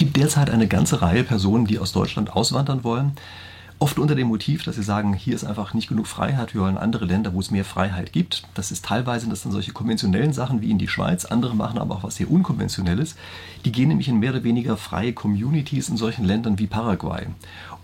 gibt derzeit eine ganze Reihe Personen, die aus Deutschland auswandern wollen. Oft unter dem Motiv, dass sie sagen, hier ist einfach nicht genug Freiheit, wir wollen andere Länder, wo es mehr Freiheit gibt. Das ist teilweise das sind solche konventionellen Sachen wie in die Schweiz, andere machen aber auch was sehr Unkonventionelles. Die gehen nämlich in mehr oder weniger freie Communities in solchen Ländern wie Paraguay.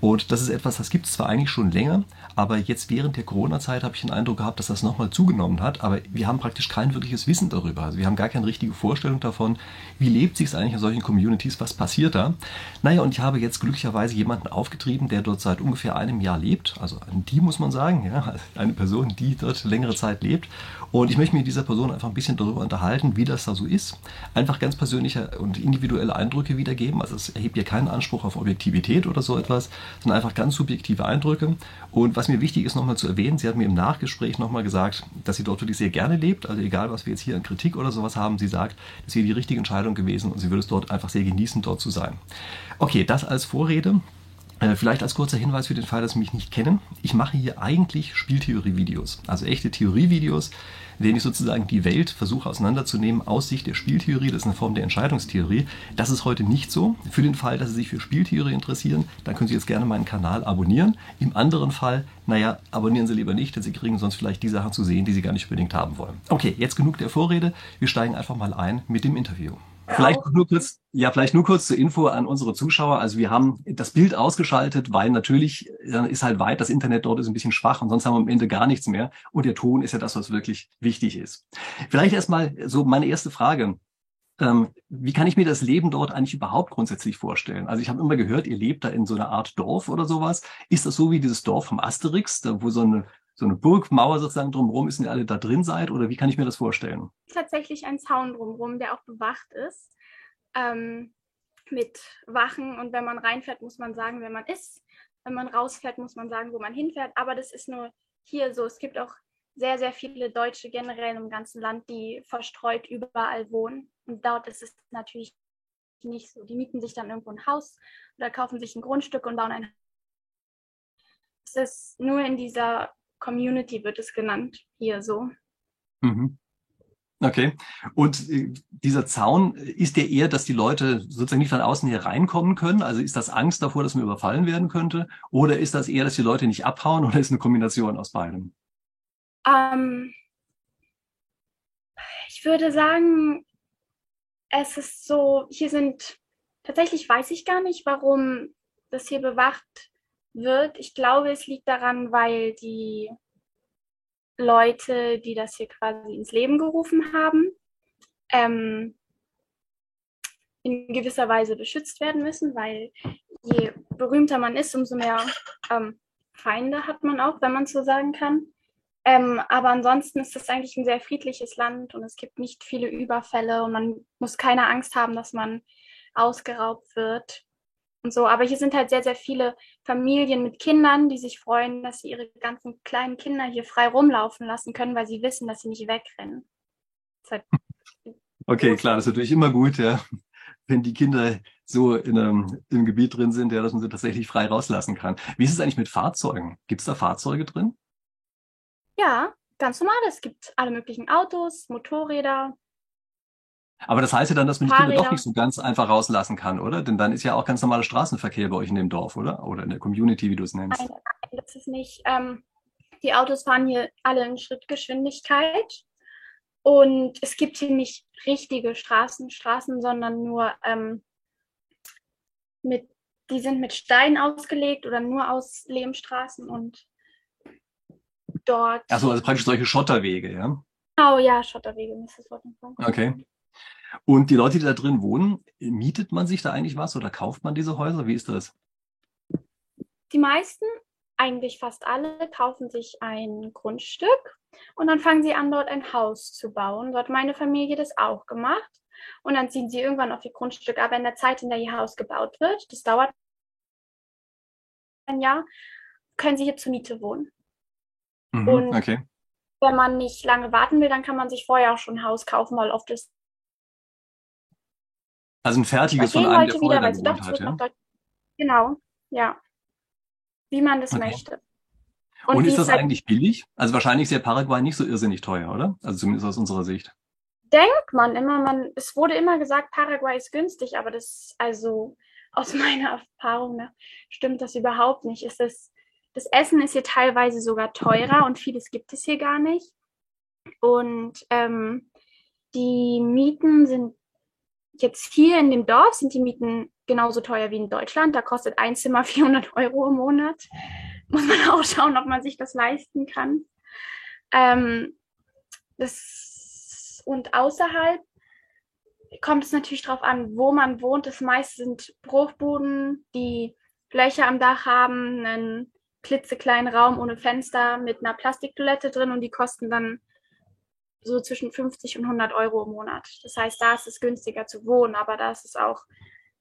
Und das ist etwas, das gibt es zwar eigentlich schon länger, aber jetzt während der Corona-Zeit habe ich den Eindruck gehabt, dass das nochmal zugenommen hat. Aber wir haben praktisch kein wirkliches Wissen darüber. Also wir haben gar keine richtige Vorstellung davon, wie lebt sich es eigentlich in solchen Communities, was passiert da. Naja, und ich habe jetzt glücklicherweise jemanden aufgetrieben, der dort seit ungefähr einem Jahr lebt. Also die muss man sagen, ja, eine Person, die dort längere Zeit lebt. Und ich möchte mich mit dieser Person einfach ein bisschen darüber unterhalten, wie das da so ist. Einfach ganz persönliche und individuelle Eindrücke wiedergeben. Also es erhebt ja keinen Anspruch auf Objektivität oder so etwas, sondern einfach ganz subjektive Eindrücke. Und was mir wichtig ist, nochmal zu erwähnen, sie hat mir im Nachgespräch nochmal gesagt, dass sie dort wirklich sehr gerne lebt. Also egal, was wir jetzt hier an Kritik oder sowas haben, sie sagt, das wäre die richtige Entscheidung gewesen und sie würde es dort einfach sehr genießen, dort zu sein. Okay, das als Vorrede. Äh, vielleicht als kurzer Hinweis für den Fall, dass Sie mich nicht kennen. Ich mache hier eigentlich Spieltheorie-Videos, also echte Theorie-Videos, in denen ich sozusagen die Welt versuche auseinanderzunehmen aus Sicht der Spieltheorie. Das ist eine Form der Entscheidungstheorie. Das ist heute nicht so. Für den Fall, dass Sie sich für Spieltheorie interessieren, dann können Sie jetzt gerne meinen Kanal abonnieren. Im anderen Fall, naja, abonnieren Sie lieber nicht, denn Sie kriegen sonst vielleicht die Sachen zu sehen, die Sie gar nicht unbedingt haben wollen. Okay, jetzt genug der Vorrede. Wir steigen einfach mal ein mit dem Interview. Vielleicht nur kurz, ja, vielleicht nur kurz zur Info an unsere Zuschauer. Also wir haben das Bild ausgeschaltet, weil natürlich dann ist halt weit, das Internet dort ist ein bisschen schwach und sonst haben wir am Ende gar nichts mehr. Und der Ton ist ja das, was wirklich wichtig ist. Vielleicht erstmal so meine erste Frage. Ähm, wie kann ich mir das Leben dort eigentlich überhaupt grundsätzlich vorstellen? Also ich habe immer gehört, ihr lebt da in so einer Art Dorf oder sowas. Ist das so wie dieses Dorf vom Asterix, da wo so eine so eine Burgmauer sozusagen drumherum ist und ihr alle da drin seid? Oder wie kann ich mir das vorstellen? Tatsächlich ein Zaun drumherum, der auch bewacht ist. Ähm, mit Wachen. Und wenn man reinfährt, muss man sagen, wer man ist. Wenn man rausfährt, muss man sagen, wo man hinfährt. Aber das ist nur hier so. Es gibt auch sehr, sehr viele Deutsche generell im ganzen Land, die verstreut überall wohnen. Und dort ist es natürlich nicht so. Die mieten sich dann irgendwo ein Haus oder kaufen sich ein Grundstück und bauen ein es ist nur in dieser Community wird es genannt, hier so. Mhm. Okay. Und äh, dieser Zaun, ist der eher, dass die Leute sozusagen nicht von außen hier reinkommen können? Also ist das Angst davor, dass man überfallen werden könnte? Oder ist das eher, dass die Leute nicht abhauen? Oder ist eine Kombination aus beidem? Ähm, ich würde sagen, es ist so, hier sind, tatsächlich weiß ich gar nicht, warum das hier bewacht wird. Ich glaube, es liegt daran, weil die Leute, die das hier quasi ins Leben gerufen haben, ähm, in gewisser Weise beschützt werden müssen, weil je berühmter man ist, umso mehr ähm, Feinde hat man auch, wenn man so sagen kann. Ähm, aber ansonsten ist es eigentlich ein sehr friedliches Land und es gibt nicht viele Überfälle und man muss keine Angst haben, dass man ausgeraubt wird und so. Aber hier sind halt sehr, sehr viele Familien mit Kindern, die sich freuen, dass sie ihre ganzen kleinen Kinder hier frei rumlaufen lassen können, weil sie wissen, dass sie nicht wegrennen. Halt okay, klar, das ist natürlich immer gut, ja. Wenn die Kinder so in einem, im Gebiet drin sind, ja, dass man sie tatsächlich frei rauslassen kann. Wie ist es eigentlich mit Fahrzeugen? Gibt es da Fahrzeuge drin? Ja, ganz normal. Es gibt alle möglichen Autos, Motorräder, aber das heißt ja dann, dass man die Kinder doch nicht so ganz einfach rauslassen kann, oder? Denn dann ist ja auch ganz normaler Straßenverkehr bei euch in dem Dorf, oder? Oder in der Community, wie du es nennst. Nein, nein, das ist nicht. Ähm, die Autos fahren hier alle in Schrittgeschwindigkeit. Und es gibt hier nicht richtige Straßen, Straßen, sondern nur ähm, mit, die sind mit Stein ausgelegt oder nur aus Lehmstraßen und dort. Achso, also praktisch solche Schotterwege, ja? Oh ja, Schotterwege, das Wort. Okay. Und die Leute, die da drin wohnen, mietet man sich da eigentlich was oder kauft man diese Häuser? Wie ist das? Die meisten, eigentlich fast alle, kaufen sich ein Grundstück und dann fangen sie an, dort ein Haus zu bauen. Dort hat meine Familie das auch gemacht. Und dann ziehen sie irgendwann auf ihr Grundstück. Aber in der Zeit, in der ihr Haus gebaut wird, das dauert ein Jahr, können sie hier zur Miete wohnen. Mhm, und okay. wenn man nicht lange warten will, dann kann man sich vorher auch schon ein Haus kaufen, weil oft ist also ein fertiges von einem, der vorher wieder, gewohnt hat, ja? Genau, ja. Wie man das okay. möchte. Und, Und ist das halt eigentlich billig? Also wahrscheinlich ist ja Paraguay nicht so irrsinnig teuer, oder? Also zumindest aus unserer Sicht. denkt man immer, man, es wurde immer gesagt, Paraguay ist günstig, aber das, also aus meiner Erfahrung nach, stimmt das überhaupt nicht. Es ist, das Essen ist hier teilweise sogar teurer und vieles gibt es hier gar nicht. Und ähm, die Mieten sind jetzt hier in dem Dorf sind die Mieten genauso teuer wie in Deutschland. Da kostet ein Zimmer 400 Euro im Monat. Muss man auch schauen, ob man sich das leisten kann. Ähm, das, und außerhalb kommt es natürlich darauf an, wo man wohnt. Das meiste sind Bruchbuden, die Löcher am Dach haben, einen klitzekleinen Raum ohne Fenster mit einer Plastiktoilette drin und die kosten dann so zwischen 50 und 100 Euro im Monat. Das heißt, da ist es günstiger zu wohnen, aber da ist es auch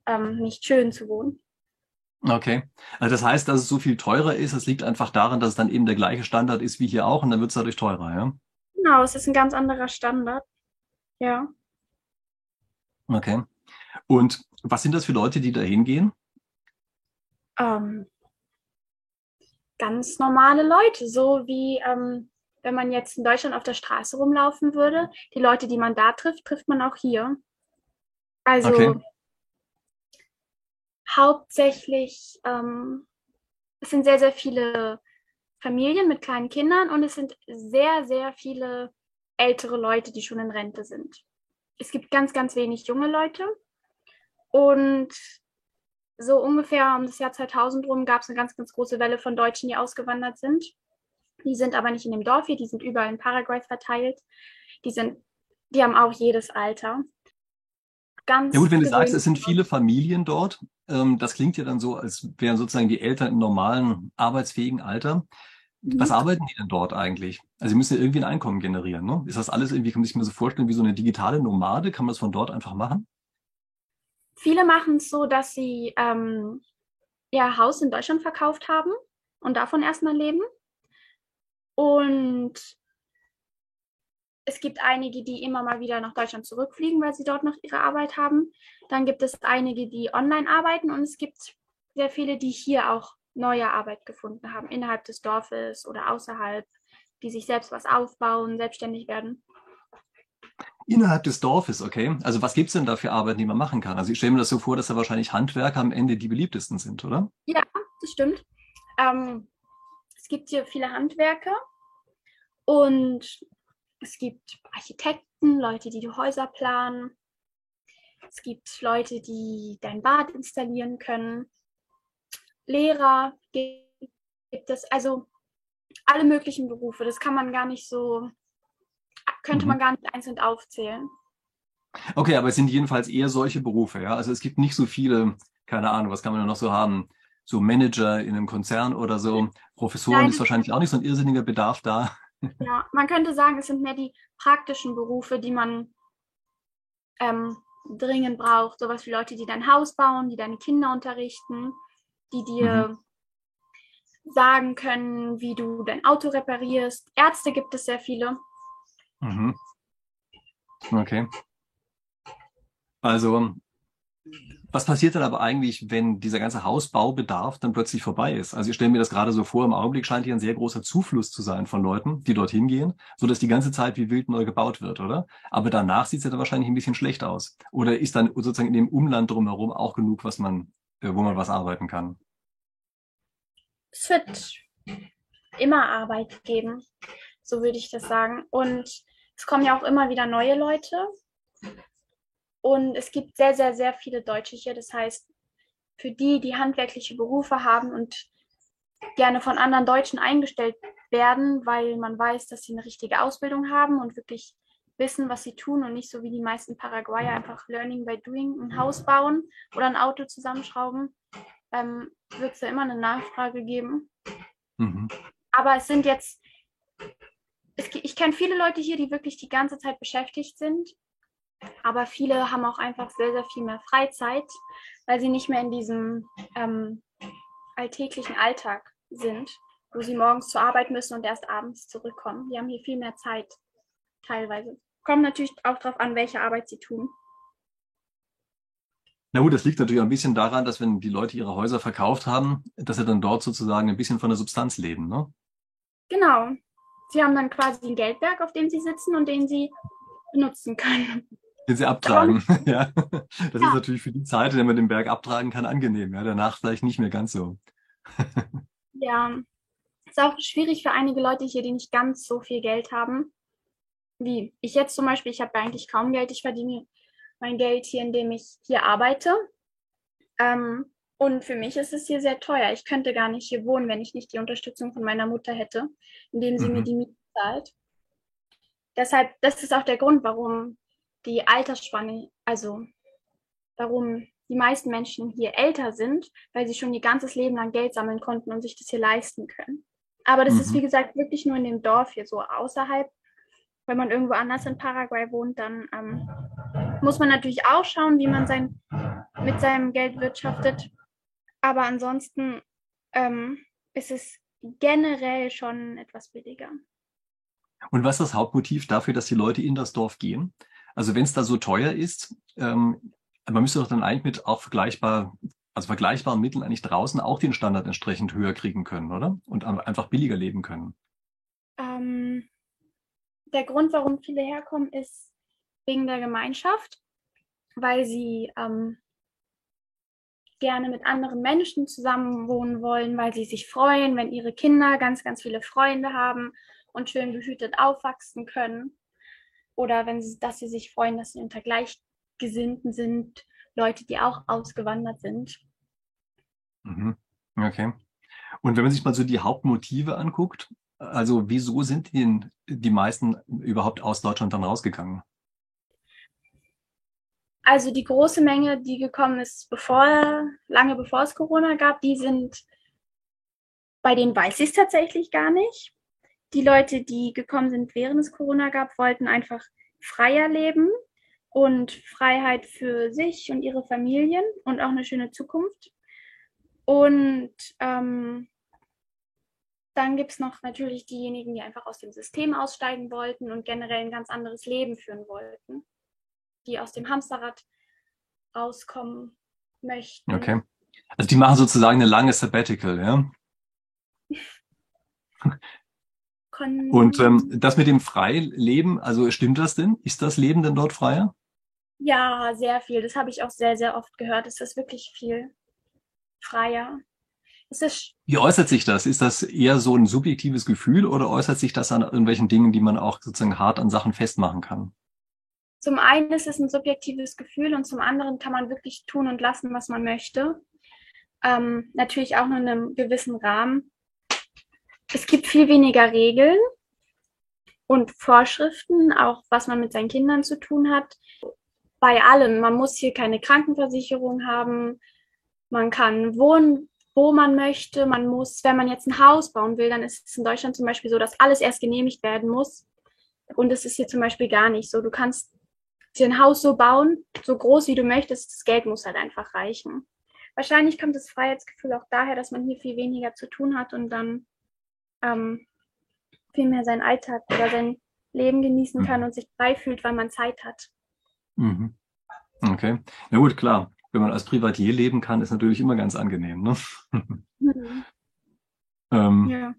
ähm, nicht schön zu wohnen. Okay. Also das heißt, dass es so viel teurer ist, es liegt einfach daran, dass es dann eben der gleiche Standard ist wie hier auch und dann wird es dadurch teurer, ja? Genau, es ist ein ganz anderer Standard. Ja. Okay. Und was sind das für Leute, die da hingehen? Ähm, ganz normale Leute, so wie ähm, wenn man jetzt in Deutschland auf der Straße rumlaufen würde. Die Leute, die man da trifft, trifft man auch hier. Also okay. hauptsächlich, ähm, es sind sehr, sehr viele Familien mit kleinen Kindern und es sind sehr, sehr viele ältere Leute, die schon in Rente sind. Es gibt ganz, ganz wenig junge Leute. Und so ungefähr um das Jahr 2000 rum gab es eine ganz, ganz große Welle von Deutschen, die ausgewandert sind. Die sind aber nicht in dem Dorf hier, die sind überall in Paraguay verteilt. Die sind, die haben auch jedes Alter. Ganz ja gut, wenn du sagst, es sind viele Familien dort, ähm, das klingt ja dann so, als wären sozusagen die Eltern im normalen arbeitsfähigen Alter. Was mhm. arbeiten die denn dort eigentlich? Also sie müssen ja irgendwie ein Einkommen generieren, ne? Ist das alles irgendwie, kann man sich mir so vorstellen, wie so eine digitale Nomade? Kann man das von dort einfach machen? Viele machen es so, dass sie ähm, ihr Haus in Deutschland verkauft haben und davon erstmal leben. Und es gibt einige, die immer mal wieder nach Deutschland zurückfliegen, weil sie dort noch ihre Arbeit haben. Dann gibt es einige, die online arbeiten und es gibt sehr viele, die hier auch neue Arbeit gefunden haben, innerhalb des Dorfes oder außerhalb, die sich selbst was aufbauen, selbstständig werden. Innerhalb des Dorfes, okay. Also was gibt es denn da für Arbeiten, die man machen kann? Also ich stelle mir das so vor, dass da wahrscheinlich Handwerker am Ende die beliebtesten sind, oder? Ja, das stimmt. Ähm, es gibt hier viele Handwerker und es gibt Architekten, Leute, die die Häuser planen. Es gibt Leute, die dein Bad installieren können. Lehrer gibt es, also alle möglichen Berufe. Das kann man gar nicht so, könnte mhm. man gar nicht einzeln aufzählen. Okay, aber es sind jedenfalls eher solche Berufe, ja. Also es gibt nicht so viele, keine Ahnung, was kann man noch so haben? So Manager in einem Konzern oder so. Professoren Nein. ist wahrscheinlich auch nicht so ein irrsinniger Bedarf da. Ja, man könnte sagen, es sind mehr die praktischen Berufe, die man ähm, dringend braucht. Sowas wie Leute, die dein Haus bauen, die deine Kinder unterrichten, die dir mhm. sagen können, wie du dein Auto reparierst. Ärzte gibt es sehr viele. Mhm. Okay. Also was passiert dann aber eigentlich, wenn dieser ganze Hausbaubedarf dann plötzlich vorbei ist? Also ich stelle mir das gerade so vor, im Augenblick scheint hier ein sehr großer Zufluss zu sein von Leuten, die dorthin gehen, so dass die ganze Zeit wie wild neu gebaut wird, oder? Aber danach sieht es ja dann wahrscheinlich ein bisschen schlecht aus. Oder ist dann sozusagen in dem Umland drumherum auch genug, was man, äh, wo man was arbeiten kann? Es wird immer Arbeit geben, so würde ich das sagen. Und es kommen ja auch immer wieder neue Leute und es gibt sehr, sehr, sehr viele Deutsche hier. Das heißt, für die, die handwerkliche Berufe haben und gerne von anderen Deutschen eingestellt werden, weil man weiß, dass sie eine richtige Ausbildung haben und wirklich wissen, was sie tun und nicht so wie die meisten Paraguayer einfach Learning by Doing ein Haus bauen oder ein Auto zusammenschrauben, ähm, wird es ja immer eine Nachfrage geben. Mhm. Aber es sind jetzt, es, ich kenne viele Leute hier, die wirklich die ganze Zeit beschäftigt sind aber viele haben auch einfach sehr, sehr viel mehr Freizeit, weil sie nicht mehr in diesem ähm, alltäglichen Alltag sind, wo sie morgens zur Arbeit müssen und erst abends zurückkommen. Die haben hier viel mehr Zeit, teilweise. Kommt natürlich auch darauf an, welche Arbeit sie tun. Na gut, das liegt natürlich ein bisschen daran, dass wenn die Leute ihre Häuser verkauft haben, dass sie dann dort sozusagen ein bisschen von der Substanz leben, ne? Genau. Sie haben dann quasi den Geldberg, auf dem sie sitzen und den sie benutzen können. Den sie abtragen. ja. Das ja. ist natürlich für die Zeit, in der man den Berg abtragen kann, angenehm. Ja, danach vielleicht nicht mehr ganz so. ja, ist auch schwierig für einige Leute hier, die nicht ganz so viel Geld haben. Wie ich jetzt zum Beispiel, ich habe eigentlich kaum Geld. Ich verdiene mein Geld hier, indem ich hier arbeite. Ähm, und für mich ist es hier sehr teuer. Ich könnte gar nicht hier wohnen, wenn ich nicht die Unterstützung von meiner Mutter hätte, indem sie mhm. mir die Miete zahlt. Deshalb, das ist auch der Grund, warum die Altersspanne, also warum die meisten Menschen hier älter sind, weil sie schon ihr ganzes Leben lang Geld sammeln konnten und sich das hier leisten können. Aber das mhm. ist, wie gesagt, wirklich nur in dem Dorf hier so außerhalb. Wenn man irgendwo anders in Paraguay wohnt, dann ähm, muss man natürlich auch schauen, wie man sein, mit seinem Geld wirtschaftet. Aber ansonsten ähm, ist es generell schon etwas billiger. Und was ist das Hauptmotiv dafür, dass die Leute in das Dorf gehen? Also wenn es da so teuer ist, ähm, man müsste doch dann eigentlich mit auch vergleichbar, also vergleichbaren Mitteln eigentlich draußen auch den Standard entsprechend höher kriegen können, oder? Und einfach billiger leben können. Ähm, der Grund, warum viele herkommen, ist wegen der Gemeinschaft, weil sie ähm, gerne mit anderen Menschen zusammenwohnen wollen, weil sie sich freuen, wenn ihre Kinder ganz, ganz viele Freunde haben und schön behütet aufwachsen können. Oder wenn sie, dass sie sich freuen, dass sie unter Gleichgesinnten sind, Leute, die auch ausgewandert sind. Mhm. Okay. Und wenn man sich mal so die Hauptmotive anguckt, also wieso sind die, die meisten überhaupt aus Deutschland dann rausgegangen? Also die große Menge, die gekommen ist, bevor, lange bevor es Corona gab, die sind, bei denen weiß ich es tatsächlich gar nicht die Leute, die gekommen sind, während es Corona gab, wollten einfach freier leben und Freiheit für sich und ihre Familien und auch eine schöne Zukunft. Und ähm, dann gibt es noch natürlich diejenigen, die einfach aus dem System aussteigen wollten und generell ein ganz anderes Leben führen wollten, die aus dem Hamsterrad rauskommen möchten. Okay. Also die machen sozusagen eine lange Sabbatical, ja? Und ähm, das mit dem Freileben, also stimmt das denn? Ist das Leben denn dort freier? Ja, sehr viel. Das habe ich auch sehr, sehr oft gehört. Es ist wirklich viel freier. Wie äußert sich das? Ist das eher so ein subjektives Gefühl oder äußert sich das an irgendwelchen Dingen, die man auch sozusagen hart an Sachen festmachen kann? Zum einen ist es ein subjektives Gefühl und zum anderen kann man wirklich tun und lassen, was man möchte. Ähm, natürlich auch nur in einem gewissen Rahmen es gibt viel weniger Regeln und Vorschriften, auch was man mit seinen Kindern zu tun hat. Bei allem. Man muss hier keine Krankenversicherung haben. Man kann wohnen, wo man möchte. Man muss, wenn man jetzt ein Haus bauen will, dann ist es in Deutschland zum Beispiel so, dass alles erst genehmigt werden muss. Und es ist hier zum Beispiel gar nicht so. Du kannst dir ein Haus so bauen, so groß wie du möchtest. Das Geld muss halt einfach reichen. Wahrscheinlich kommt das Freiheitsgefühl auch daher, dass man hier viel weniger zu tun hat und dann ähm, viel mehr seinen Alltag oder sein Leben genießen kann mhm. und sich frei fühlt, weil man Zeit hat. Mhm. Okay. Na gut, klar. Wenn man als Privatier leben kann, ist natürlich immer ganz angenehm. Ne? Mhm. ähm, ja.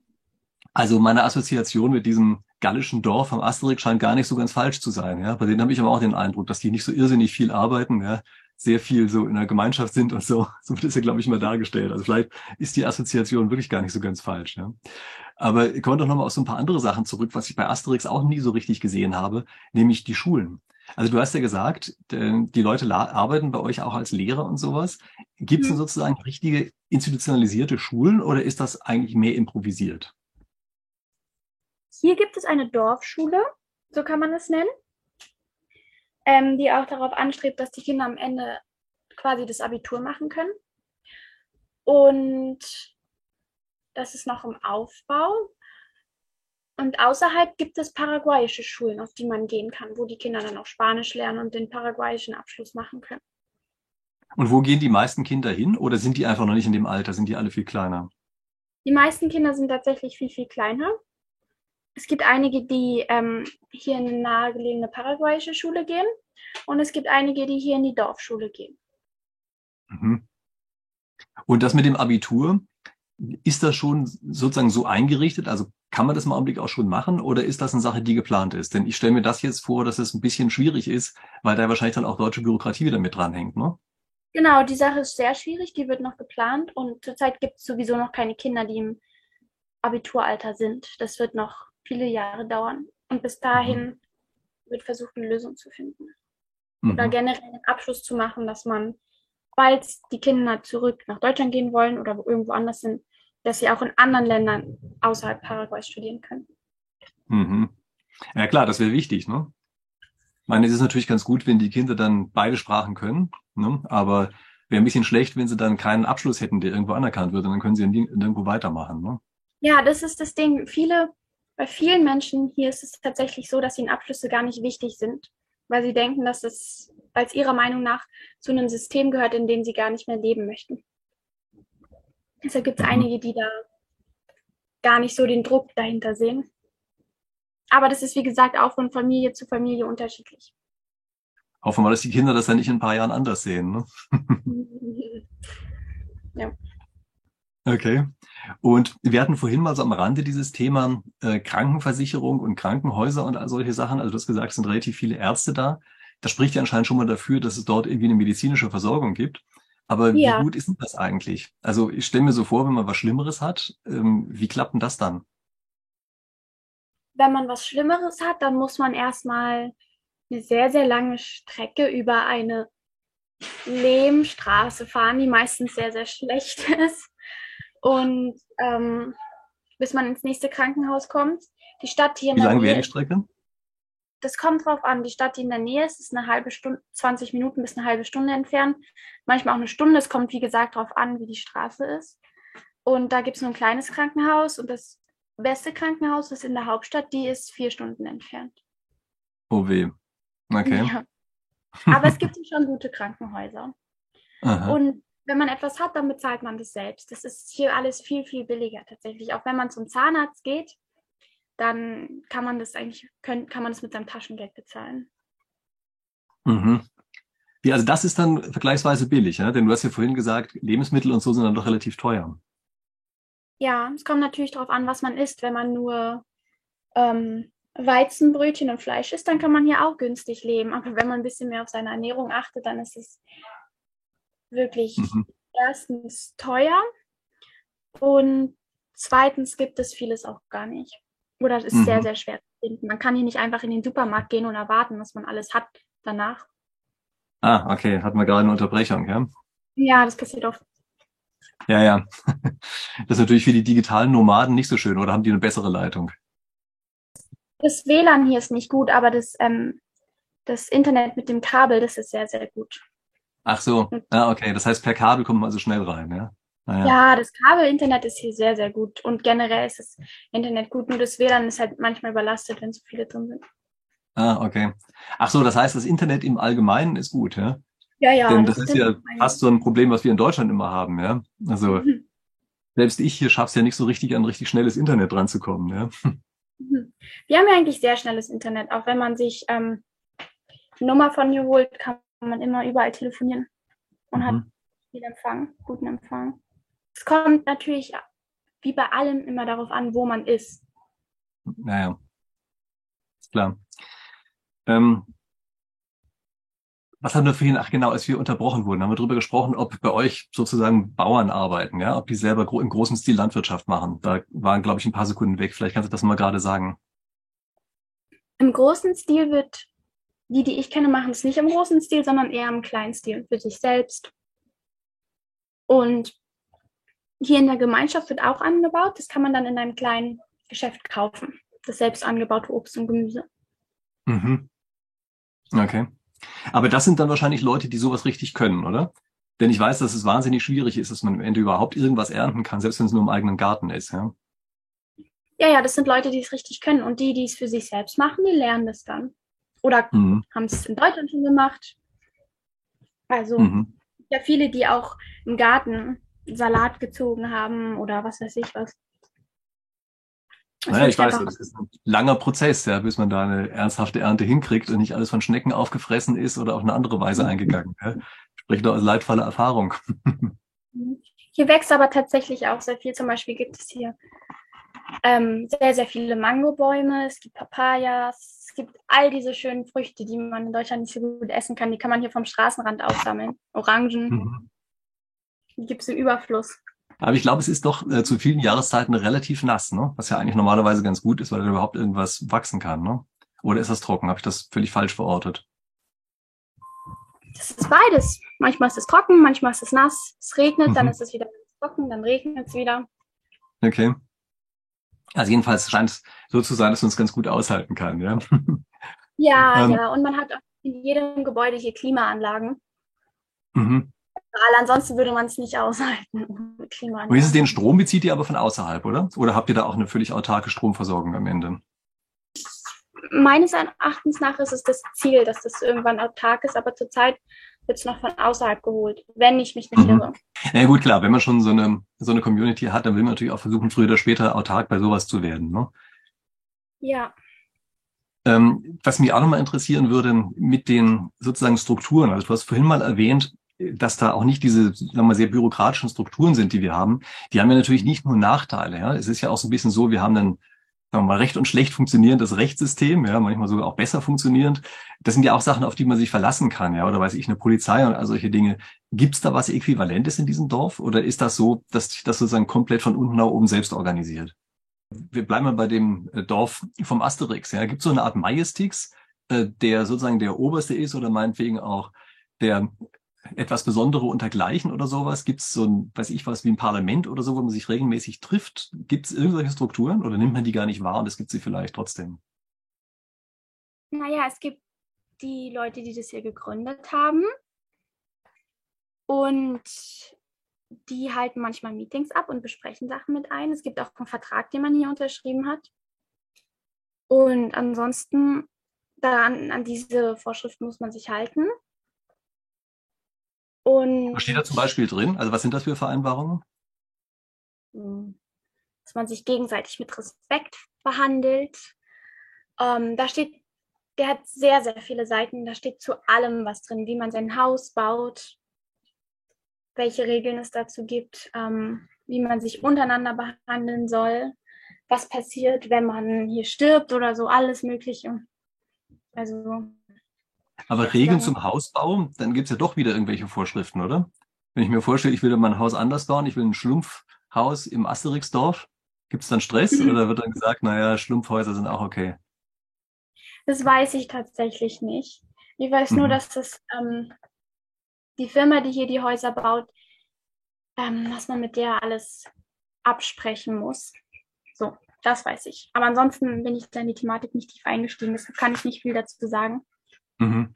Also meine Assoziation mit diesem gallischen Dorf am Asterix scheint gar nicht so ganz falsch zu sein. Ja? Bei denen habe ich aber auch den Eindruck, dass die nicht so irrsinnig viel arbeiten, ja? sehr viel so in der Gemeinschaft sind und so. So wird es ja, glaube ich, mal dargestellt. Also vielleicht ist die Assoziation wirklich gar nicht so ganz falsch. Ja? Aber kommen wir doch nochmal auf so ein paar andere Sachen zurück, was ich bei Asterix auch nie so richtig gesehen habe, nämlich die Schulen. Also du hast ja gesagt, die Leute arbeiten bei euch auch als Lehrer und sowas. Gibt es denn mhm. sozusagen richtige institutionalisierte Schulen oder ist das eigentlich mehr improvisiert? Hier gibt es eine Dorfschule, so kann man es nennen, ähm, die auch darauf anstrebt, dass die Kinder am Ende quasi das Abitur machen können. Und das ist noch im Aufbau. Und außerhalb gibt es paraguayische Schulen, auf die man gehen kann, wo die Kinder dann auch Spanisch lernen und den paraguayischen Abschluss machen können. Und wo gehen die meisten Kinder hin oder sind die einfach noch nicht in dem Alter? Sind die alle viel kleiner? Die meisten Kinder sind tatsächlich viel, viel kleiner. Es gibt einige, die ähm, hier in eine nahegelegene paraguayische Schule gehen und es gibt einige, die hier in die Dorfschule gehen. Mhm. Und das mit dem Abitur, ist das schon sozusagen so eingerichtet? Also Kann man das im Augenblick auch schon machen oder ist das eine Sache, die geplant ist? Denn ich stelle mir das jetzt vor, dass es ein bisschen schwierig ist, weil da wahrscheinlich dann auch deutsche Bürokratie wieder mit dranhängt, ne? Genau, die Sache ist sehr schwierig, die wird noch geplant und zurzeit gibt es sowieso noch keine Kinder, die im Abituralter sind. Das wird noch viele Jahre dauern. Und bis dahin mhm. wird versucht, eine Lösung zu finden. Mhm. Oder generell einen Abschluss zu machen, dass man, falls die Kinder zurück nach Deutschland gehen wollen oder irgendwo anders sind, dass sie auch in anderen Ländern außerhalb Paraguays studieren können. Mhm. Ja klar, das wäre wichtig, ne? Ich meine, es ist natürlich ganz gut, wenn die Kinder dann beide Sprachen können, ne? aber wäre ein bisschen schlecht, wenn sie dann keinen Abschluss hätten, der irgendwo anerkannt wird und dann können sie nirgendwo weitermachen. Ne? Ja, das ist das Ding. Viele, bei vielen Menschen hier ist es tatsächlich so, dass ihnen Abschlüsse gar nicht wichtig sind, weil sie denken, dass es, weil es ihrer Meinung nach zu einem System gehört, in dem sie gar nicht mehr leben möchten. Deshalb gibt es mhm. einige, die da gar nicht so den Druck dahinter sehen. Aber das ist, wie gesagt, auch von Familie zu Familie unterschiedlich. Hoffen wir, dass die Kinder das dann nicht in ein paar Jahren anders sehen. Ne? ja. Okay. Und wir hatten vorhin mal so am Rande dieses Thema äh, Krankenversicherung und Krankenhäuser und all solche Sachen. Also du hast gesagt, es sind relativ viele Ärzte da. Das spricht ja anscheinend schon mal dafür, dass es dort irgendwie eine medizinische Versorgung gibt. Aber ja. wie gut ist denn das eigentlich? Also ich stelle mir so vor, wenn man was Schlimmeres hat, ähm, wie klappt denn das dann? Wenn man was Schlimmeres hat, dann muss man erstmal eine sehr, sehr lange Strecke über eine Lehmstraße fahren, die meistens sehr, sehr schlecht ist. Und ähm, bis man ins nächste Krankenhaus kommt. Die Stadt hier Wie lange wäre die Strecke? Das kommt drauf an. Die Stadt, die in der Nähe ist, ist eine halbe Stunde, 20 Minuten bis eine halbe Stunde entfernt. Manchmal auch eine Stunde. Es kommt, wie gesagt, darauf an, wie die Straße ist. Und da gibt es nur ein kleines Krankenhaus und das beste Krankenhaus ist in der Hauptstadt, die ist vier Stunden entfernt. Oh weh. Okay. Ja. Aber es gibt schon gute Krankenhäuser. Aha. Und wenn man etwas hat, dann bezahlt man das selbst. Das ist hier alles viel, viel billiger tatsächlich. Auch wenn man zum Zahnarzt geht, dann kann man das eigentlich, können, kann man das mit seinem Taschengeld bezahlen. Mhm. Wie, also das ist dann vergleichsweise billig, ja? denn du hast ja vorhin gesagt, Lebensmittel und so sind dann doch relativ teuer. Ja, es kommt natürlich darauf an, was man isst. Wenn man nur ähm, Weizenbrötchen und Fleisch isst, dann kann man hier auch günstig leben. Aber wenn man ein bisschen mehr auf seine Ernährung achtet, dann ist es wirklich mhm. erstens teuer und zweitens gibt es vieles auch gar nicht. Oder es ist mhm. sehr, sehr schwer zu finden. Man kann hier nicht einfach in den Supermarkt gehen und erwarten, dass man alles hat danach. Ah, okay. Hatten wir gerade eine Unterbrechung, ja? Ja, das passiert oft. Ja, ja. Das ist natürlich für die digitalen Nomaden nicht so schön, oder haben die eine bessere Leitung? Das WLAN hier ist nicht gut, aber das, ähm, das Internet mit dem Kabel, das ist sehr, sehr gut. Ach so, ah, okay. Das heißt, per Kabel kommt man also schnell rein, ja? Naja. Ja, das Kabel-Internet ist hier sehr, sehr gut. Und generell ist das Internet gut. Nur das WLAN ist halt manchmal überlastet, wenn zu viele drin sind. Ah, okay. Ach so, das heißt, das Internet im Allgemeinen ist gut, ja? Ja, ja. Denn das, das ist ja fast so ein Problem, was wir in Deutschland immer haben, ja? Also, mhm. selbst ich hier schaff's ja nicht so richtig, an richtig schnelles Internet dran zu kommen, ja? Mhm. Wir haben ja eigentlich sehr schnelles Internet. Auch wenn man sich ähm, Nummer von mir holt, kann man immer überall telefonieren und mhm. hat viel Empfang, guten Empfang. Es kommt natürlich wie bei allem immer darauf an, wo man ist. Naja, ist klar. Ähm, was haben wir vorhin, ach genau, als wir unterbrochen wurden, haben wir darüber gesprochen, ob bei euch sozusagen Bauern arbeiten, ja, ob die selber im großen Stil Landwirtschaft machen. Da waren, glaube ich, ein paar Sekunden weg. Vielleicht kannst du das mal gerade sagen. Im großen Stil wird die, die ich kenne, machen es nicht im großen Stil, sondern eher im kleinen Stil für sich selbst. Und hier in der Gemeinschaft wird auch angebaut. Das kann man dann in einem kleinen Geschäft kaufen. Das selbst angebaute Obst und Gemüse. Mhm. Okay. Aber das sind dann wahrscheinlich Leute, die sowas richtig können, oder? Denn ich weiß, dass es wahnsinnig schwierig ist, dass man am Ende überhaupt irgendwas ernten kann, selbst wenn es nur im eigenen Garten ist, ja? Ja, ja, das sind Leute, die es richtig können. Und die, die es für sich selbst machen, die lernen das dann. Oder mhm. haben es in Deutschland schon gemacht. Also mhm. ja viele, die auch im Garten Salat gezogen haben oder was weiß ich was. naja, ich weiß, das ist ein langer Prozess, ja, bis man da eine ernsthafte Ernte hinkriegt und nicht alles von Schnecken aufgefressen ist oder auf eine andere Weise mhm. eingegangen. Ja. Spricht doch aus leidvoller Erfahrung. Hier wächst aber tatsächlich auch sehr viel. Zum Beispiel gibt es hier ähm, sehr, sehr viele Mangobäume, es gibt Papayas, es gibt all diese schönen Früchte, die man in Deutschland nicht so gut essen kann. Die kann man hier vom Straßenrand aufsammeln. Orangen, mhm. Die gibt es im Überfluss. Aber ich glaube, es ist doch äh, zu vielen Jahreszeiten relativ nass, ne? was ja eigentlich normalerweise ganz gut ist, weil da überhaupt irgendwas wachsen kann. Ne? Oder ist das trocken? Habe ich das völlig falsch verortet? Das ist beides. Manchmal ist es trocken, manchmal ist es nass. Es regnet, mhm. dann ist es wieder trocken, dann regnet es wieder. Okay. Also jedenfalls scheint es so zu sein, dass man es ganz gut aushalten kann, ja. Ja, ähm, ja. Und man hat auch in jedem Gebäude hier Klimaanlagen. Mhm. Weil ansonsten würde man es nicht aushalten. Wie ist es den Strom bezieht ihr aber von außerhalb, oder? Oder habt ihr da auch eine völlig autarke Stromversorgung am Ende? Meines Erachtens nach ist es das Ziel, dass das irgendwann autark ist, aber zurzeit wird es noch von außerhalb geholt, wenn ich mich nicht mhm. irre. Ja gut, klar, wenn man schon so eine, so eine Community hat, dann will man natürlich auch versuchen, früher oder später autark bei sowas zu werden. Ne? Ja. Ähm, was mich auch nochmal interessieren würde, mit den sozusagen Strukturen, also du hast vorhin mal erwähnt, dass da auch nicht diese, sagen wir mal, sehr bürokratischen Strukturen sind, die wir haben. Die haben ja natürlich nicht nur Nachteile. Ja? Es ist ja auch so ein bisschen so, wir haben dann sagen wir mal, recht und schlecht funktionierendes Rechtssystem, ja, manchmal sogar auch besser funktionierend. Das sind ja auch Sachen, auf die man sich verlassen kann, ja, oder weiß ich, eine Polizei und all solche Dinge. Gibt es da was Äquivalentes in diesem Dorf oder ist das so, dass sich das sozusagen komplett von unten nach oben selbst organisiert? Wir bleiben mal bei dem äh, Dorf vom Asterix. Ja. Gibt es so eine Art Majestix, äh, der sozusagen der Oberste ist oder meinetwegen auch der etwas Besondere untergleichen oder sowas? Gibt es so ein, weiß ich was, wie ein Parlament oder so, wo man sich regelmäßig trifft? Gibt es irgendwelche Strukturen oder nimmt man die gar nicht wahr und es gibt sie vielleicht trotzdem? Naja, es gibt die Leute, die das hier gegründet haben. Und die halten manchmal Meetings ab und besprechen Sachen mit ein. Es gibt auch einen Vertrag, den man hier unterschrieben hat. Und ansonsten, daran, an diese Vorschriften muss man sich halten. Und was steht da zum Beispiel drin? Also was sind das für Vereinbarungen? Hm, dass man sich gegenseitig mit Respekt behandelt. Ähm, da steht, der hat sehr, sehr viele Seiten. Da steht zu allem was drin, wie man sein Haus baut, welche Regeln es dazu gibt, ähm, wie man sich untereinander behandeln soll, was passiert, wenn man hier stirbt oder so, alles Mögliche. Also aber Regeln zum Hausbau, dann gibt es ja doch wieder irgendwelche Vorschriften, oder? Wenn ich mir vorstelle, ich will mein Haus anders bauen, ich will ein Schlumpfhaus im Asterixdorf, gibt es dann Stress oder wird dann gesagt, naja, Schlumpfhäuser sind auch okay? Das weiß ich tatsächlich nicht. Ich weiß mhm. nur, dass das ähm, die Firma, die hier die Häuser baut, ähm, dass man mit der alles absprechen muss. So, das weiß ich. Aber ansonsten bin ich da in die Thematik nicht tief eingestiegen. Deshalb kann ich nicht viel dazu sagen. Mhm.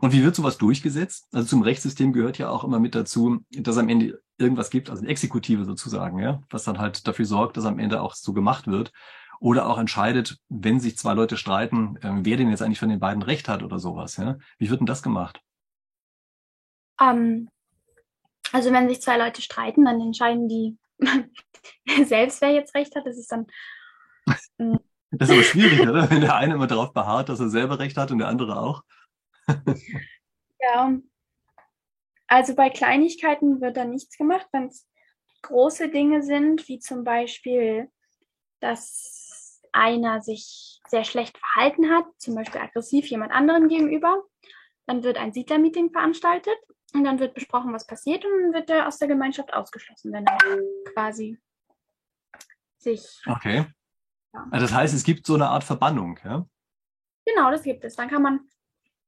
Und wie wird sowas durchgesetzt? Also zum Rechtssystem gehört ja auch immer mit dazu, dass am Ende irgendwas gibt, also eine Exekutive sozusagen, ja, was dann halt dafür sorgt, dass am Ende auch so gemacht wird. Oder auch entscheidet, wenn sich zwei Leute streiten, äh, wer denn jetzt eigentlich von den beiden Recht hat oder sowas, ja. Wie wird denn das gemacht? Um, ähm, also wenn sich zwei Leute streiten, dann entscheiden die selbst, wer jetzt Recht hat. Das ist dann Das ist aber schwierig, oder? Wenn der eine immer darauf beharrt, dass er selber recht hat und der andere auch. ja. Also bei Kleinigkeiten wird da nichts gemacht. Wenn es große Dinge sind, wie zum Beispiel, dass einer sich sehr schlecht verhalten hat, zum Beispiel aggressiv jemand anderen gegenüber, dann wird ein Siedlermeeting veranstaltet und dann wird besprochen, was passiert und dann wird er aus der Gemeinschaft ausgeschlossen, wenn er quasi sich okay. Also das heißt, es gibt so eine Art Verbannung, ja? Genau, das gibt es. Dann kann man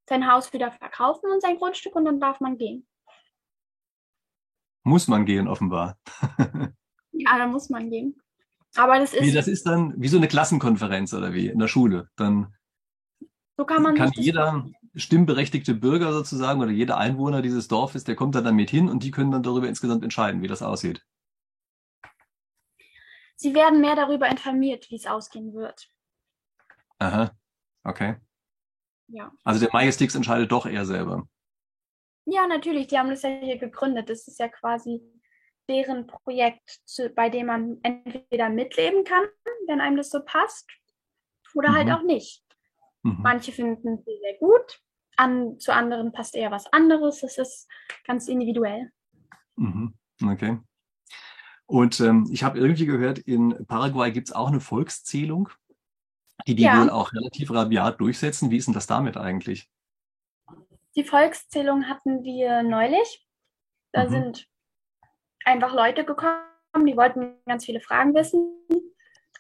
sein Haus wieder verkaufen und sein Grundstück und dann darf man gehen. Muss man gehen, offenbar. ja, dann muss man gehen. Aber das ist. Wie, das ist dann wie so eine Klassenkonferenz oder wie in der Schule. Dann so kann, man kann jeder stimmberechtigte Bürger sozusagen oder jeder Einwohner dieses Dorfes, der kommt da dann mit hin und die können dann darüber insgesamt entscheiden, wie das aussieht sie werden mehr darüber informiert, wie es ausgehen wird. Aha, okay. Ja. Also der Majestix entscheidet doch eher selber. Ja, natürlich, die haben das ja hier gegründet. Das ist ja quasi deren Projekt, zu, bei dem man entweder mitleben kann, wenn einem das so passt, oder halt mhm. halt auch nicht. Mhm. Manche finden sie sehr gut, an, zu anderen passt eher was anderes. Das ist ganz individuell. Mhm. Okay. Und ähm, ich habe irgendwie gehört, in Paraguay gibt es auch eine Volkszählung, die die Ja. wohl auch relativ rabiat durchsetzen. Wie ist denn das damit eigentlich? Die Volkszählung hatten wir neulich. Da Mhm. sind einfach Leute gekommen, die wollten ganz viele Fragen wissen.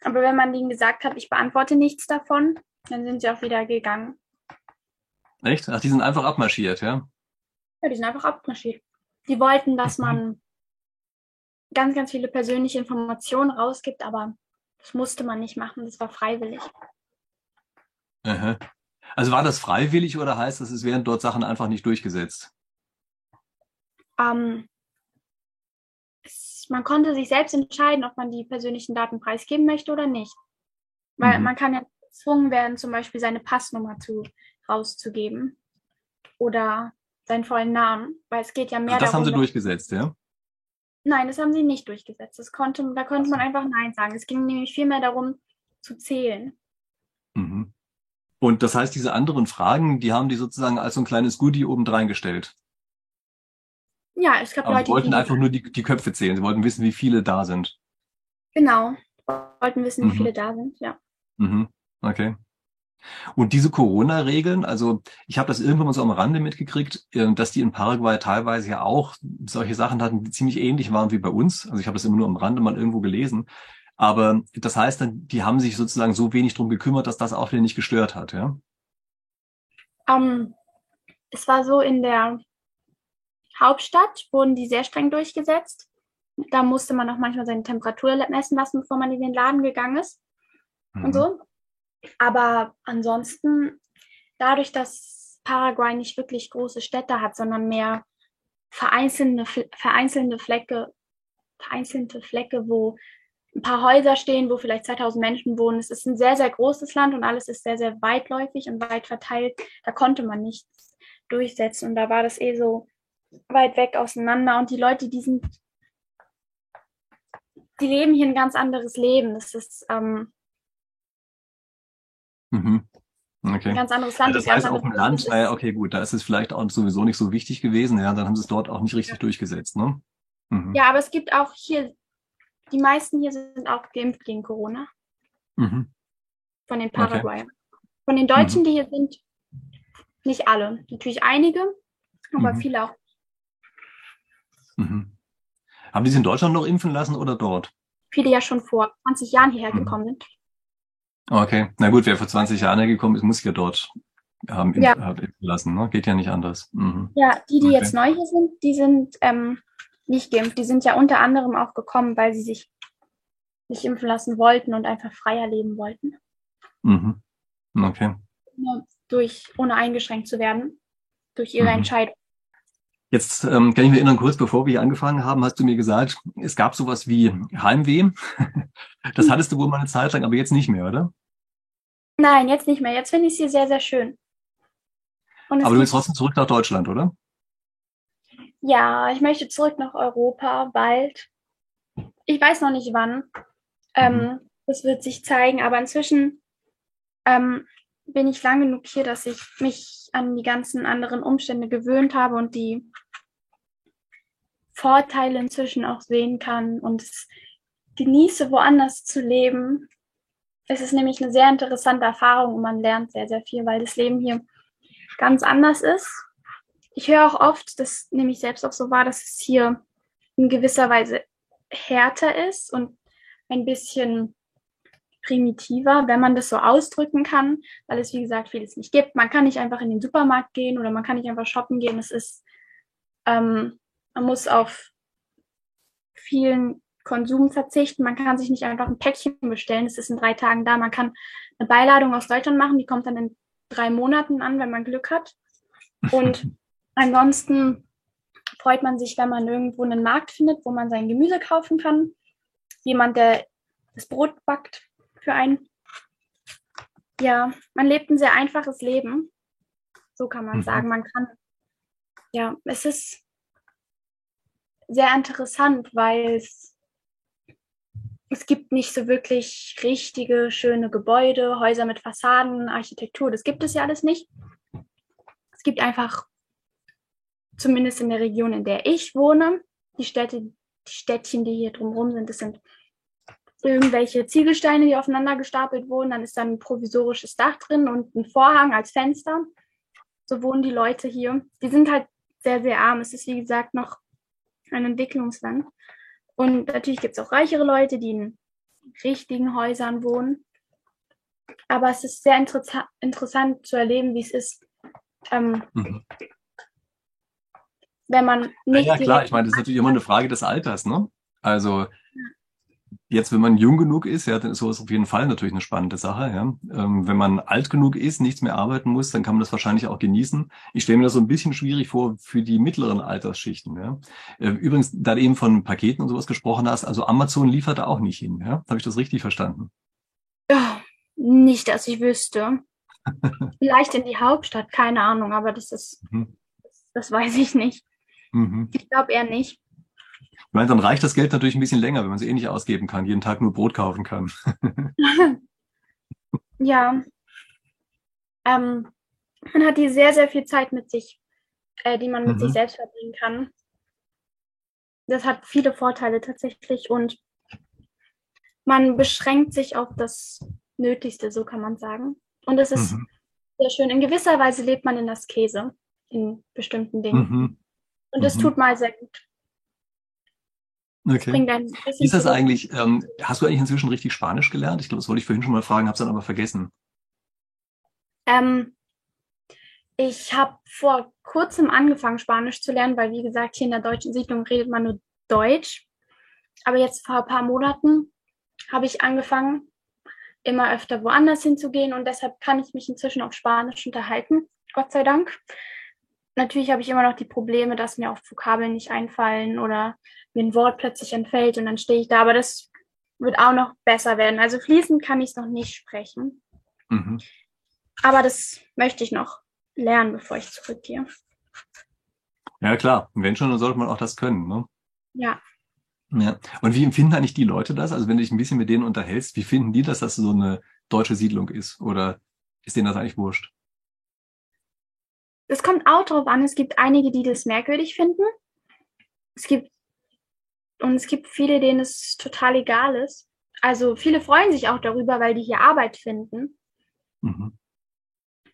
Aber wenn man ihnen gesagt hat, ich beantworte nichts davon, dann sind sie auch wieder gegangen. Echt? Ach, die sind einfach abmarschiert, ja? Ja, die sind einfach abmarschiert. Die wollten, dass Mhm. man ganz, ganz viele persönliche Informationen rausgibt, aber das musste man nicht machen, das war freiwillig. Aha. Also war das freiwillig oder heißt das, es werden dort Sachen einfach nicht durchgesetzt? Ähm, es, man konnte sich selbst entscheiden, ob man die persönlichen Daten preisgeben möchte oder nicht. Weil Mhm. man kann ja gezwungen werden, zum Beispiel seine Passnummer zu, rauszugeben oder seinen vollen Namen, weil es geht ja mehr Also das haben sie darum, durchgesetzt, ja? Nein, das haben sie nicht durchgesetzt. Das konnte, da konnte man einfach Nein sagen. Es ging nämlich vielmehr darum, zu zählen. Mhm. Und das heißt, diese anderen Fragen, die haben die sozusagen als so ein kleines Goodie obendrein gestellt. Ja, es gab Aber sie Leute, wollten die einfach nur die, die Köpfe zählen. Sie wollten wissen, wie viele da sind. genau wollten wissen, wie Mhm. viele da sind. Ja. Mhm. Okay. Und diese Corona-Regeln, also ich habe das irgendwann mal so am Rande mitgekriegt, äh, dass die in Paraguay teilweise ja auch solche Sachen hatten, die ziemlich ähnlich waren wie bei uns. Also ich habe das immer nur am Rande mal irgendwo gelesen. Aber das heißt dann, die haben sich sozusagen so wenig drum gekümmert, dass das auch wieder nicht gestört hat, ja? Ähm, es war so, in der Hauptstadt wurden die sehr streng durchgesetzt. Da musste man auch manchmal seine Temperatur messen lassen, bevor man in den Laden gegangen ist Mhm. und so. Aber ansonsten, dadurch, dass Paraguay nicht wirklich große Städte hat, sondern mehr vereinzelte, vereinzelte Flecke, vereinzelte Flecke, wo ein paar Häuser stehen, wo vielleicht 2000 Menschen wohnen. Es ist ein sehr, sehr großes Land und alles ist sehr, sehr weitläufig und weit verteilt. Da konnte man nichts durchsetzen und da war das eh so weit weg auseinander und die Leute, die sind, die leben hier ein ganz anderes Leben. Das ist ähm, Mhm. Okay. ein ganz anderes Land. Also das heißt, auf dem Land, naja, okay, gut, da ist es vielleicht auch sowieso nicht so wichtig gewesen, ja, dann haben sie es dort auch nicht richtig durchgesetzt, ne? Mhm. Ja, aber es gibt auch hier, die meisten hier sind auch geimpft gegen Corona, Mhm. von den Okay. Mhm. Paraguayern. Von den Deutschen, die hier sind, nicht alle. Natürlich einige, aber Mhm. viele auch. Mhm. Haben die sich in Deutschland noch impfen lassen oder dort? Viele ja schon vor 20 Jahren hierher Mhm. gekommen sind. Okay, na gut, wer vor 20 Jahren hergekommen ist, muss ja dort haben impf- Ja. impfen lassen, ne? Geht ja nicht anders. Mhm. Ja, die, die Okay. jetzt neu hier sind, die sind ähm, nicht geimpft. Die sind ja unter anderem auch gekommen, weil sie sich nicht impfen lassen wollten und einfach freier leben wollten. Mhm. Okay. Nur durch, ohne eingeschränkt zu werden, durch ihre Mhm. Entscheidung. Jetzt ähm, kann ich mich erinnern, kurz bevor wir hier angefangen haben, hast du mir gesagt, es gab sowas wie Heimweh. Das Mhm. hattest du wohl mal eine Zeit lang, aber jetzt nicht mehr, oder? Nein, jetzt nicht mehr. Jetzt finde ich es hier sehr, sehr schön. Aber du willst trotzdem zurück nach Deutschland, oder? Ja, ich möchte zurück nach Europa bald. Ich weiß noch nicht wann. Ähm, das wird sich zeigen, aber inzwischen ähm, bin ich lang genug hier, dass ich mich an die ganzen anderen Umstände gewöhnt habe und die Vorteile inzwischen auch sehen kann und es genieße, woanders zu leben. Es ist nämlich eine sehr interessante Erfahrung und man lernt sehr, sehr viel, weil das Leben hier ganz anders ist. Ich höre auch oft, das nehme ich selbst auch so wahr, dass es hier in gewisser Weise härter ist und ein bisschen primitiver, wenn man das so ausdrücken kann, weil es wie gesagt vieles nicht gibt. Man kann nicht einfach in den Supermarkt gehen oder man kann nicht einfach shoppen gehen. Es ist, ähm, man muss auf vielen Konsum verzichten. Man kann sich nicht einfach ein Päckchen bestellen. Es ist in drei Tagen da. Man kann eine Beiladung aus Deutschland machen, die kommt dann in drei Monaten an, wenn man Glück hat. Und ansonsten freut man sich, wenn man irgendwo einen Markt findet, wo man sein Gemüse kaufen kann. Jemand, der das Brot backt für einen. Ja, man lebt ein sehr einfaches Leben. So kann man Mhm. sagen. Man kann, ja, es ist sehr interessant, weil es, es gibt nicht so wirklich richtige, schöne Gebäude, Häuser mit Fassaden, Architektur. Das gibt es ja alles nicht. Es gibt einfach, zumindest in der Region, in der ich wohne, die Städte, die Städtchen, die hier drumherum sind, das sind irgendwelche Ziegelsteine, die aufeinander gestapelt wurden. Dann ist dann ein provisorisches Dach drin und ein Vorhang als Fenster. So wohnen die Leute hier. Die sind halt sehr, sehr arm. Es ist, wie gesagt, noch ein Entwicklungsland. Und natürlich gibt es auch reichere Leute, die in richtigen Häusern wohnen. Aber es ist sehr interessa interessant zu erleben, wie es ist, ähm, mhm. wenn man nicht. Ja, ja klar, ich meine, das ist natürlich immer eine Frage des Alters, ne? Also Jetzt, wenn man jung genug ist, ja, dann ist sowas auf jeden Fall natürlich eine spannende Sache. Ja. Ähm, wenn man alt genug ist, nichts mehr arbeiten muss, dann kann man das wahrscheinlich auch genießen. Ich stelle mir das so ein bisschen schwierig vor für die mittleren Altersschichten. Ja. Äh, übrigens, da du eben von Paketen und sowas gesprochen hast, also Amazon liefert da auch nicht hin. Ja. Habe ich das richtig verstanden? Ja, nicht, dass ich wüsste. Vielleicht in die Hauptstadt, keine Ahnung, aber das ist, mhm. das weiß ich nicht. Mhm. Ich glaube eher nicht. Ich meine, dann reicht das Geld natürlich ein bisschen länger, wenn man es eh nicht ausgeben kann, jeden Tag nur Brot kaufen kann. ja. Ähm, man hat die sehr, sehr viel Zeit mit sich, äh, die man mit mhm. sich selbst verbringen kann. Das hat viele Vorteile tatsächlich und man beschränkt sich auf das Nötigste, so kann man sagen. Und es ist mhm. sehr schön. In gewisser Weise lebt man in das Käse in bestimmten Dingen. Mhm. Und das mhm. tut mal sehr gut. Okay. Wie ist das eigentlich? Ähm, hast du eigentlich inzwischen richtig Spanisch gelernt? Ich glaube, das wollte ich vorhin schon mal fragen, habe es dann aber vergessen. Ähm, ich habe vor kurzem angefangen, Spanisch zu lernen, weil, wie gesagt, hier in der deutschen Siedlung redet man nur Deutsch. Aber jetzt vor ein paar Monaten habe ich angefangen, immer öfter woanders hinzugehen und deshalb kann ich mich inzwischen auf Spanisch unterhalten, Gott sei Dank. Natürlich habe ich immer noch die Probleme, dass mir oft Vokabeln nicht einfallen oder mir ein Wort plötzlich entfällt und dann stehe ich da, aber das wird auch noch besser werden. Also fließend kann ich es noch nicht sprechen. Mhm. Aber das möchte ich noch lernen, bevor ich zurückgehe. Ja, klar. Und wenn schon, dann sollte man auch das können, ne? Ja. Ja. Und wie empfinden eigentlich die Leute das? Also wenn du dich ein bisschen mit denen unterhältst, wie finden die das, dass das so eine deutsche Siedlung ist? Oder ist denen das eigentlich wurscht? Es kommt auch darauf an, es gibt einige, die das merkwürdig finden. Es gibt und es gibt viele, denen es total egal ist. Also viele freuen sich auch darüber, weil die hier Arbeit finden. Mhm.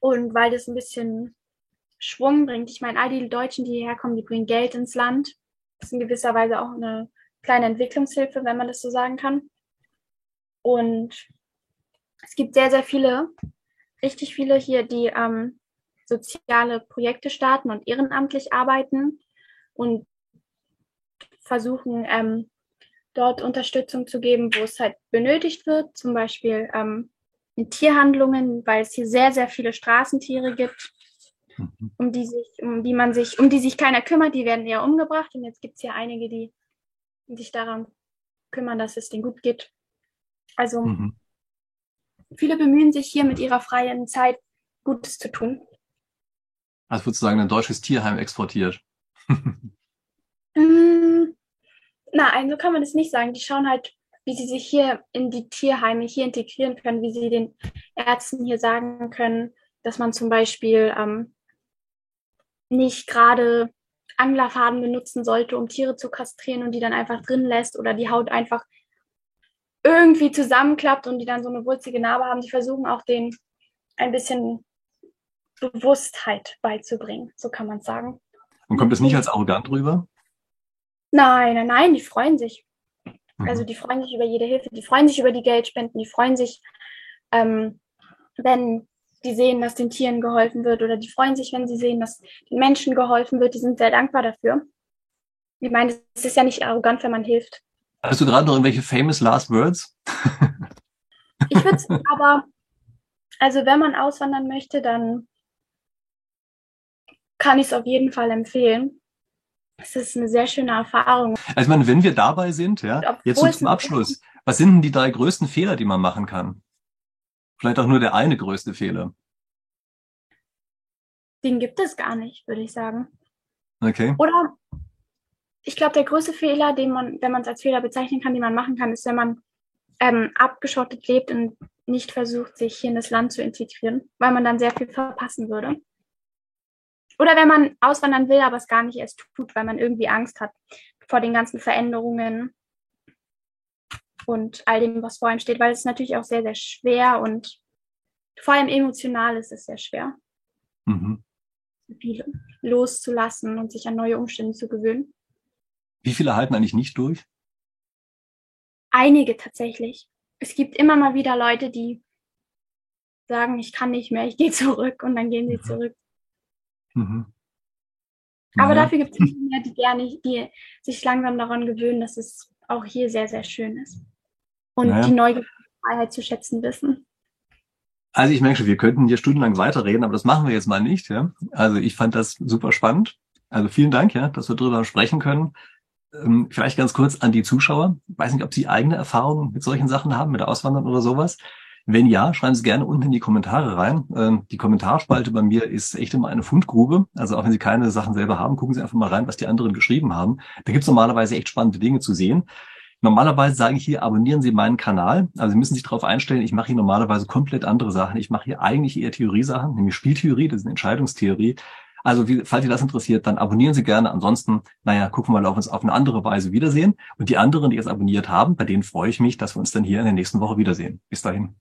Und weil das ein bisschen Schwung bringt. Ich meine, all die Deutschen, die hierher kommen, die bringen Geld ins Land. Das ist in gewisser Weise auch eine kleine Entwicklungshilfe, wenn man das so sagen kann. Und es gibt sehr, sehr viele, richtig viele hier, die ähm, soziale Projekte starten und ehrenamtlich arbeiten und versuchen, ähm, dort Unterstützung zu geben, wo es halt benötigt wird, zum Beispiel ähm, in Tierhandlungen, weil es hier sehr, sehr viele Straßentiere gibt, mhm. um die sich, um die man sich, um die sich keiner kümmert, die werden eher umgebracht. Und jetzt gibt es hier einige, die sich daran kümmern, dass es denen gut geht. Also mhm. viele bemühen sich hier mit ihrer freien Zeit Gutes zu tun. Also sozusagen ein deutsches Tierheim exportiert. mm, nein, so kann man das nicht sagen. Die schauen halt, wie sie sich hier in die Tierheime hier integrieren können, wie sie den Ärzten hier sagen können, dass man zum Beispiel ähm, nicht gerade Anglerfaden benutzen sollte, um Tiere zu kastrieren und die dann einfach drin lässt oder die Haut einfach irgendwie zusammenklappt und die dann so eine wulzige Narbe haben. Die versuchen auch den ein bisschen Bewusstheit beizubringen, so kann man sagen. Und kommt das nicht als arrogant rüber? Nein, nein, nein, die freuen sich. Mhm. Also die freuen sich über jede Hilfe, die freuen sich über die Geldspenden, die freuen sich, ähm, wenn die sehen, dass den Tieren geholfen wird oder die freuen sich, wenn sie sehen, dass den Menschen geholfen wird. Die sind sehr dankbar dafür. Ich meine, es ist ja nicht arrogant, wenn man hilft. Hast du gerade noch irgendwelche famous last words? ich würde aber, also wenn man auswandern möchte, dann kann ich es auf jeden Fall empfehlen. Es ist eine sehr schöne Erfahrung. Also ich meine, wenn wir dabei sind, ja, jetzt so zum Abschluss, was sind denn die drei größten Fehler, die man machen kann? Vielleicht auch nur der eine größte Fehler. Den gibt es gar nicht, würde ich sagen. Okay. Oder ich glaube, der größte Fehler, den man, wenn man es als Fehler bezeichnen kann, den man machen kann, ist, wenn man ähm, abgeschottet lebt und nicht versucht, sich hier in das Land zu integrieren, weil man dann sehr viel verpassen würde. Oder wenn man auswandern will, aber es gar nicht erst tut, weil man irgendwie Angst hat vor den ganzen Veränderungen und all dem, was vor ihm steht, weil es natürlich auch sehr, sehr schwer und vor allem emotional ist es sehr schwer, mhm. loszulassen und sich an neue Umstände zu gewöhnen. Wie viele halten eigentlich nicht durch? Einige tatsächlich. Es gibt immer mal wieder Leute, die sagen, ich kann nicht mehr, ich gehe zurück und dann gehen sie mhm. zurück. Mhm. Aber dafür gibt es mehr, die gerne, die sich langsam daran gewöhnen, dass es auch hier sehr, sehr schön ist. Und naja. die Neugier Freiheit zu schätzen wissen. Also ich merke schon, wir könnten hier stundenlang weiterreden, aber das machen wir jetzt mal nicht. Ja? Also ich fand das super spannend. Also vielen Dank, ja, dass wir darüber sprechen können. Ähm, vielleicht ganz kurz an die Zuschauer. Ich weiß nicht, ob Sie eigene Erfahrungen mit solchen Sachen haben, mit Auswandern oder sowas. Wenn ja, schreiben Sie gerne unten in die Kommentare rein. Ähm, die Kommentarspalte bei mir ist echt immer eine Fundgrube. Also auch wenn Sie keine Sachen selber haben, gucken Sie einfach mal rein, was die anderen geschrieben haben. Da gibt es normalerweise echt spannende Dinge zu sehen. Normalerweise sage ich hier, abonnieren Sie meinen Kanal. Also Sie müssen sich darauf einstellen, ich mache hier normalerweise komplett andere Sachen. Ich mache hier eigentlich eher Theoriesachen, nämlich Spieltheorie, das ist eine Entscheidungstheorie. Also wie, falls Sie das interessiert, dann abonnieren Sie gerne. Ansonsten, naja, gucken wir mal, ob wir uns auf eine andere Weise wiedersehen. Und die anderen, die es abonniert haben, bei denen freue ich mich, dass wir uns dann hier in der nächsten Woche wiedersehen. Bis dahin.